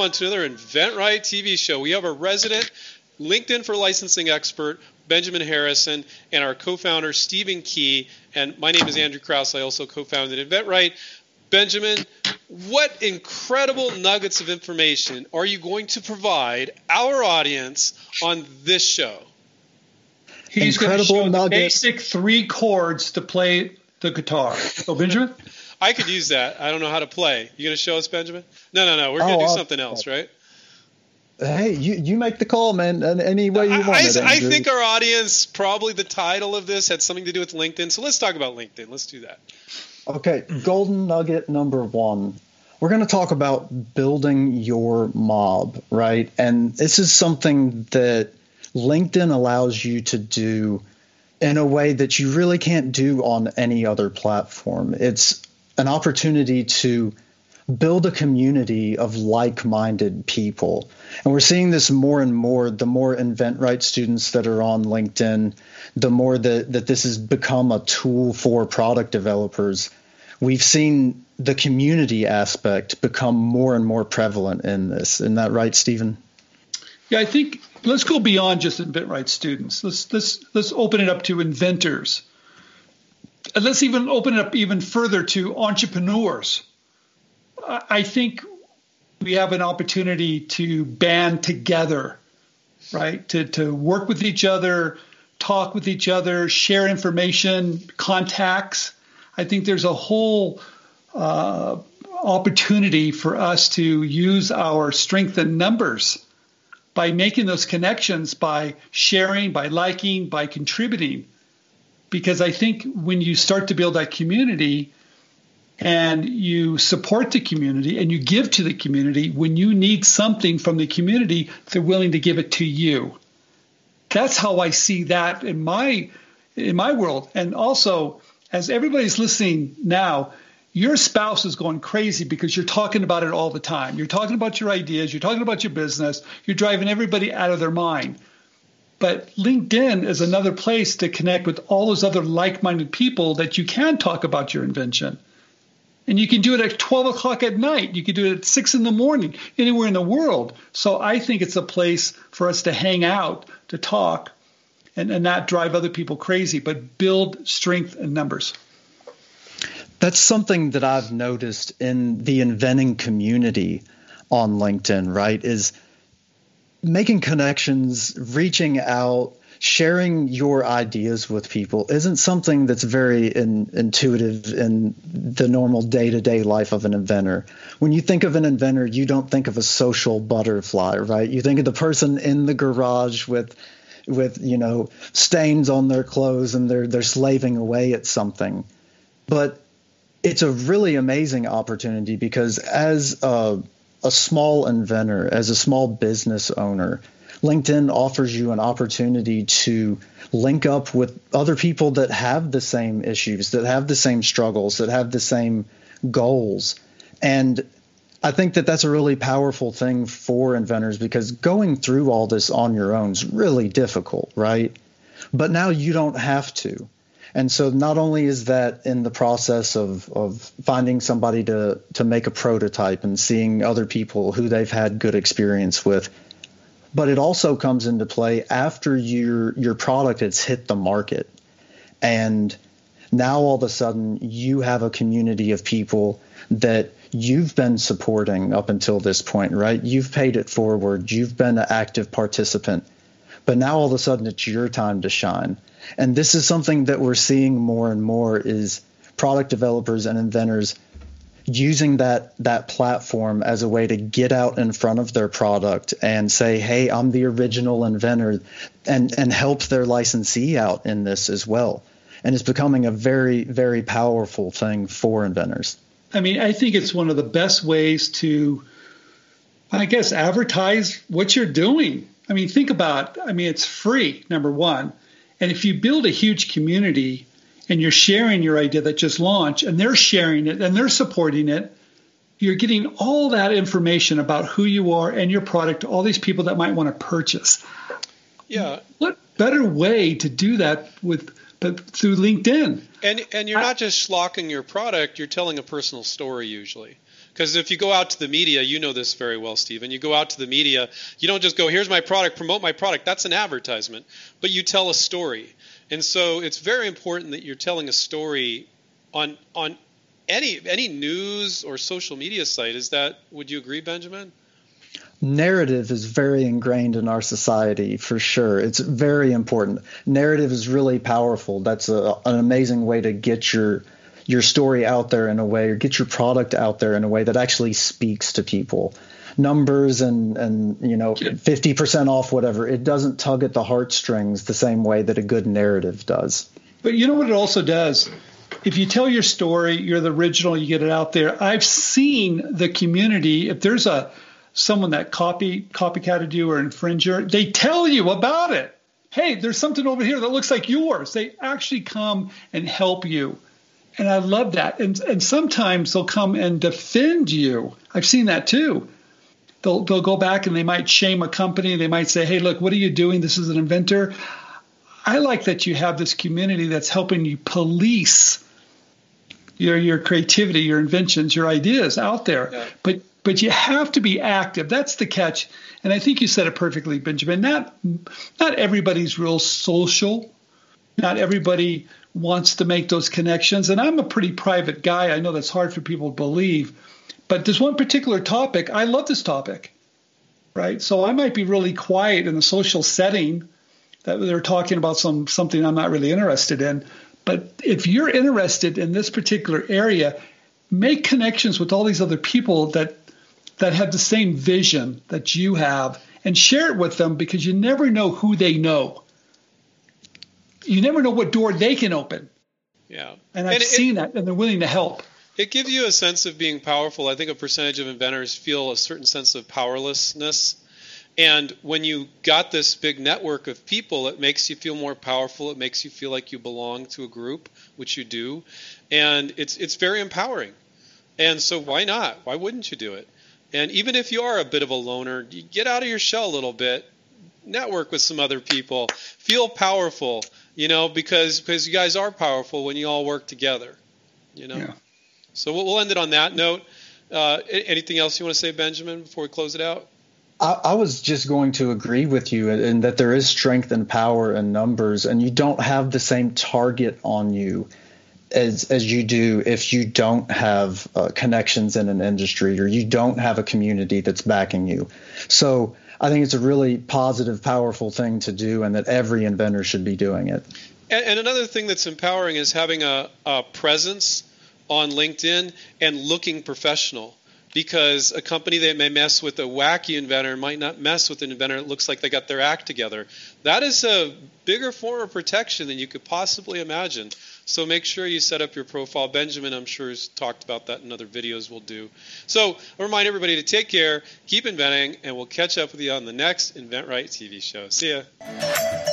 everyone to another InventRight TV show. We have our resident LinkedIn for licensing expert, Benjamin Harrison, and our co-founder, Stephen Key. And my name is Andrew Krauss. I also co-founded InventRight. Benjamin, what incredible nuggets of information are you going to provide our audience on this show? He's incredible going to show nuggets. the basic three chords to play the guitar. So, Benjamin? I could use that. I don't know how to play. You going to show us, Benjamin? No, no, no. We're going to oh, do something else, right? Hey, you, you make the call, man. Any way you want I, it. I think our audience probably the title of this had something to do with LinkedIn. So let's talk about LinkedIn. Let's do that. Okay, golden nugget number one. We're going to talk about building your mob, right? And this is something that LinkedIn allows you to do in a way that you really can't do on any other platform. It's an opportunity to build a community of like-minded people. And we're seeing this more and more the more InventRight students that are on LinkedIn, the more that, that this has become a tool for product developers. We've seen the community aspect become more and more prevalent in this. Isn't that right, Stephen? Yeah, I think let's go beyond just InventRight students. Let's let's let's open it up to inventors. And let's even open it up even further to entrepreneurs I think we have an opportunity to band together, right? To, to work with each other, talk with each other, share information, contacts. I think there's a whole uh, opportunity for us to use our strength in numbers by making those connections, by sharing, by liking, by contributing. Because I think when you start to build that community, and you support the community and you give to the community when you need something from the community they're willing to give it to you. That's how i see that in my in my world. And also as everybody's listening now your spouse is going crazy because you're talking about it all the time. You're talking about your ideas. You're talking about your business. You're driving everybody out of their mind but LinkedIn is another place to connect with all those other like minded people that you can talk about your invention. And you can do it at 12 o'clock at night. You can do it at 6 in the morning, anywhere in the world. So I think it's a place for us to hang out, to talk, and, and not drive other people crazy, but build strength in numbers. That's something that I've noticed in the inventing community on LinkedIn, right? Is making connections, reaching out, sharing your ideas with people isn't something that's very in, intuitive in the normal day-to-day life of an inventor. When you think of an inventor, you don't think of a social butterfly, right? You think of the person in the garage with with you know stains on their clothes and they're they're slaving away at something. But it's a really amazing opportunity because as a, a small inventor, as a small business owner, LinkedIn offers you an opportunity to link up with other people that have the same issues, that have the same struggles, that have the same goals. And I think that that's a really powerful thing for inventors because going through all this on your own is really difficult, right? But now you don't have to. And so not only is that in the process of, of finding somebody to, to make a prototype and seeing other people who they've had good experience with, but it also comes into play after your your product has hit the market. And now all of a sudden you have a community of people that you've been supporting up until this point right? You've paid it forward. You've been an active participant but now all of a sudden it's your time to shine and this is something that we're seeing more and more is product developers and inventors using that that platform as a way to get out in front of their product and say, "Hey, I'm the original inventor," and and help their licensee out in this as well. And it's becoming a very very powerful thing for inventors. I mean, I think it's one of the best ways to, I guess, advertise what you're doing. I mean, think about. I mean, it's free number one, and if you build a huge community and you're sharing your idea that just launched and they're sharing it and they're supporting it, you're getting all that information about who you are and your product to all these people that might want to purchase. Yeah. What better way to do that with but through LinkedIn? And and you're not just schlocking your product, you're telling a personal story usually. Because if you go out to the media, you know this very well, Stephen. You go out to the media, you don't just go, here's my product, promote my product. That's an advertisement. But you tell a story. And so it's very important that you're telling a story on on any any news or social media site. Is that would you agree, Benjamin? narrative is very ingrained in our society for sure. It's very important. Narrative is really powerful. That's a, an amazing way to get your your story out there in a way or get your product out there in a way that actually speaks to people. Numbers and and you know 50% off whatever, it doesn't tug at the heartstrings the same way that a good narrative does. But you know what it also does? If you tell your story, you're the original, you get it out there. I've seen the community if there's a someone that copy copycatted you or infringer, they tell you about it. Hey, there's something over here that looks like yours. They actually come and help you. And I love that. And and sometimes they'll come and defend you. I've seen that too. They'll they'll go back and they might shame a company. They might say, "Hey, look, what are you doing? This is an inventor." I like that you have this community that's helping you police your your creativity, your inventions, your ideas out there. Yeah. But but you have to be active. That's the catch. And I think you said it perfectly, Benjamin. Not not everybody's real social. Not everybody wants to make those connections. And I'm a pretty private guy. I know that's hard for people to believe. But there's one particular topic. I love this topic. Right? So I might be really quiet in a social setting that they're talking about some something I'm not really interested in. But if you're interested in this particular area, make connections with all these other people that that have the same vision that you have and share it with them because you never know who they know. You never know what door they can open. Yeah. And I've and it, seen that and they're willing to help. It gives you a sense of being powerful. I think a percentage of inventors feel a certain sense of powerlessness. And when you got this big network of people, it makes you feel more powerful. It makes you feel like you belong to a group, which you do. And it's it's very empowering. And so why not? Why wouldn't you do it? And even if you are a bit of a loner, you get out of your shell a little bit, network with some other people, feel powerful, you know, because because you guys are powerful when you all work together, you know. Yeah. So we'll, we'll end it on that note. Uh, anything else you want to say, Benjamin, before we close it out? I, was just going to agree with you in, in that there is strength and power in numbers, and you don't have the same target on you as as you do if you don't have uh, connections in an industry or you don't have a community that's backing you. So I think it's a really positive, powerful thing to do, and that every inventor should be doing it. And, and another thing that's empowering is having a, a presence on LinkedIn and looking professional because a company that may mess with a wacky inventor might not mess with an inventor that looks like they got their act together. That is a bigger form of protection than you could possibly imagine. So make sure you set up your profile. Benjamin, I'm sure, has talked about that in other videos we'll do. So I remind everybody to take care, keep inventing, and we'll catch up with you on the next InventRight TV show. See ya.